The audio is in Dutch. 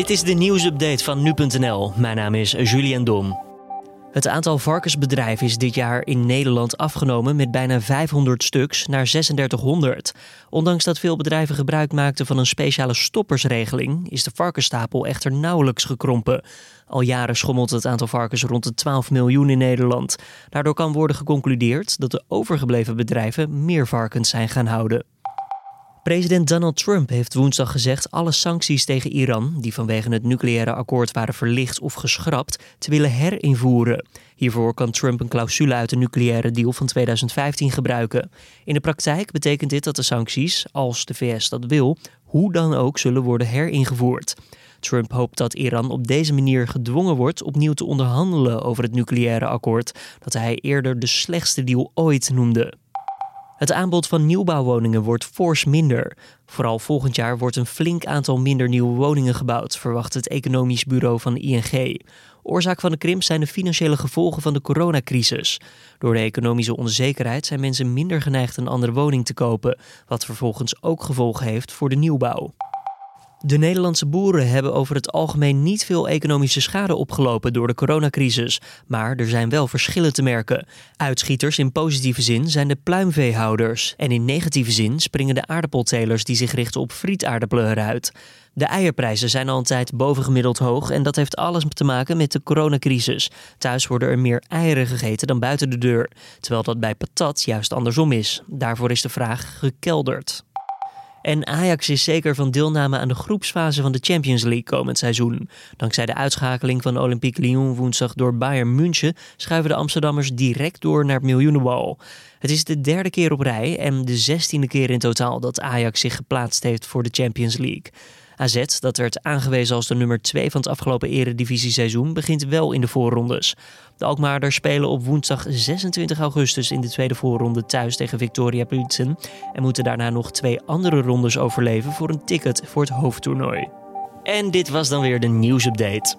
Dit is de nieuwsupdate van nu.nl. Mijn naam is Julian Dom. Het aantal varkensbedrijven is dit jaar in Nederland afgenomen met bijna 500 stuks naar 3600. Ondanks dat veel bedrijven gebruik maakten van een speciale stoppersregeling, is de varkensstapel echter nauwelijks gekrompen. Al jaren schommelt het aantal varkens rond de 12 miljoen in Nederland. Daardoor kan worden geconcludeerd dat de overgebleven bedrijven meer varkens zijn gaan houden. President Donald Trump heeft woensdag gezegd alle sancties tegen Iran, die vanwege het nucleaire akkoord waren verlicht of geschrapt, te willen herinvoeren. Hiervoor kan Trump een clausule uit de nucleaire deal van 2015 gebruiken. In de praktijk betekent dit dat de sancties, als de VS dat wil, hoe dan ook zullen worden heringevoerd. Trump hoopt dat Iran op deze manier gedwongen wordt opnieuw te onderhandelen over het nucleaire akkoord, dat hij eerder de slechtste deal ooit noemde. Het aanbod van nieuwbouwwoningen wordt fors minder. Vooral volgend jaar wordt een flink aantal minder nieuwe woningen gebouwd, verwacht het economisch bureau van ING. Oorzaak van de krimp zijn de financiële gevolgen van de coronacrisis. Door de economische onzekerheid zijn mensen minder geneigd een andere woning te kopen, wat vervolgens ook gevolgen heeft voor de nieuwbouw. De Nederlandse boeren hebben over het algemeen niet veel economische schade opgelopen door de coronacrisis, maar er zijn wel verschillen te merken. Uitschieters in positieve zin zijn de pluimveehouders en in negatieve zin springen de aardappeltelers die zich richten op frietaardappelen eruit. De eierprijzen zijn al een tijd bovengemiddeld hoog en dat heeft alles te maken met de coronacrisis. Thuis worden er meer eieren gegeten dan buiten de deur, terwijl dat bij patat juist andersom is. Daarvoor is de vraag gekelderd. En Ajax is zeker van deelname aan de groepsfase van de Champions League komend seizoen. Dankzij de uitschakeling van Olympique Lyon woensdag door Bayern München schuiven de Amsterdammers direct door naar het miljoenenbal. Het is de derde keer op rij en de zestiende keer in totaal dat Ajax zich geplaatst heeft voor de Champions League. AZ, dat werd aangewezen als de nummer 2 van het afgelopen eredivisie-seizoen, begint wel in de voorrondes. De Alkmaarders spelen op woensdag 26 augustus in de tweede voorronde thuis tegen Victoria Pilsen en moeten daarna nog twee andere rondes overleven voor een ticket voor het hoofdtoernooi. En dit was dan weer de nieuwsupdate.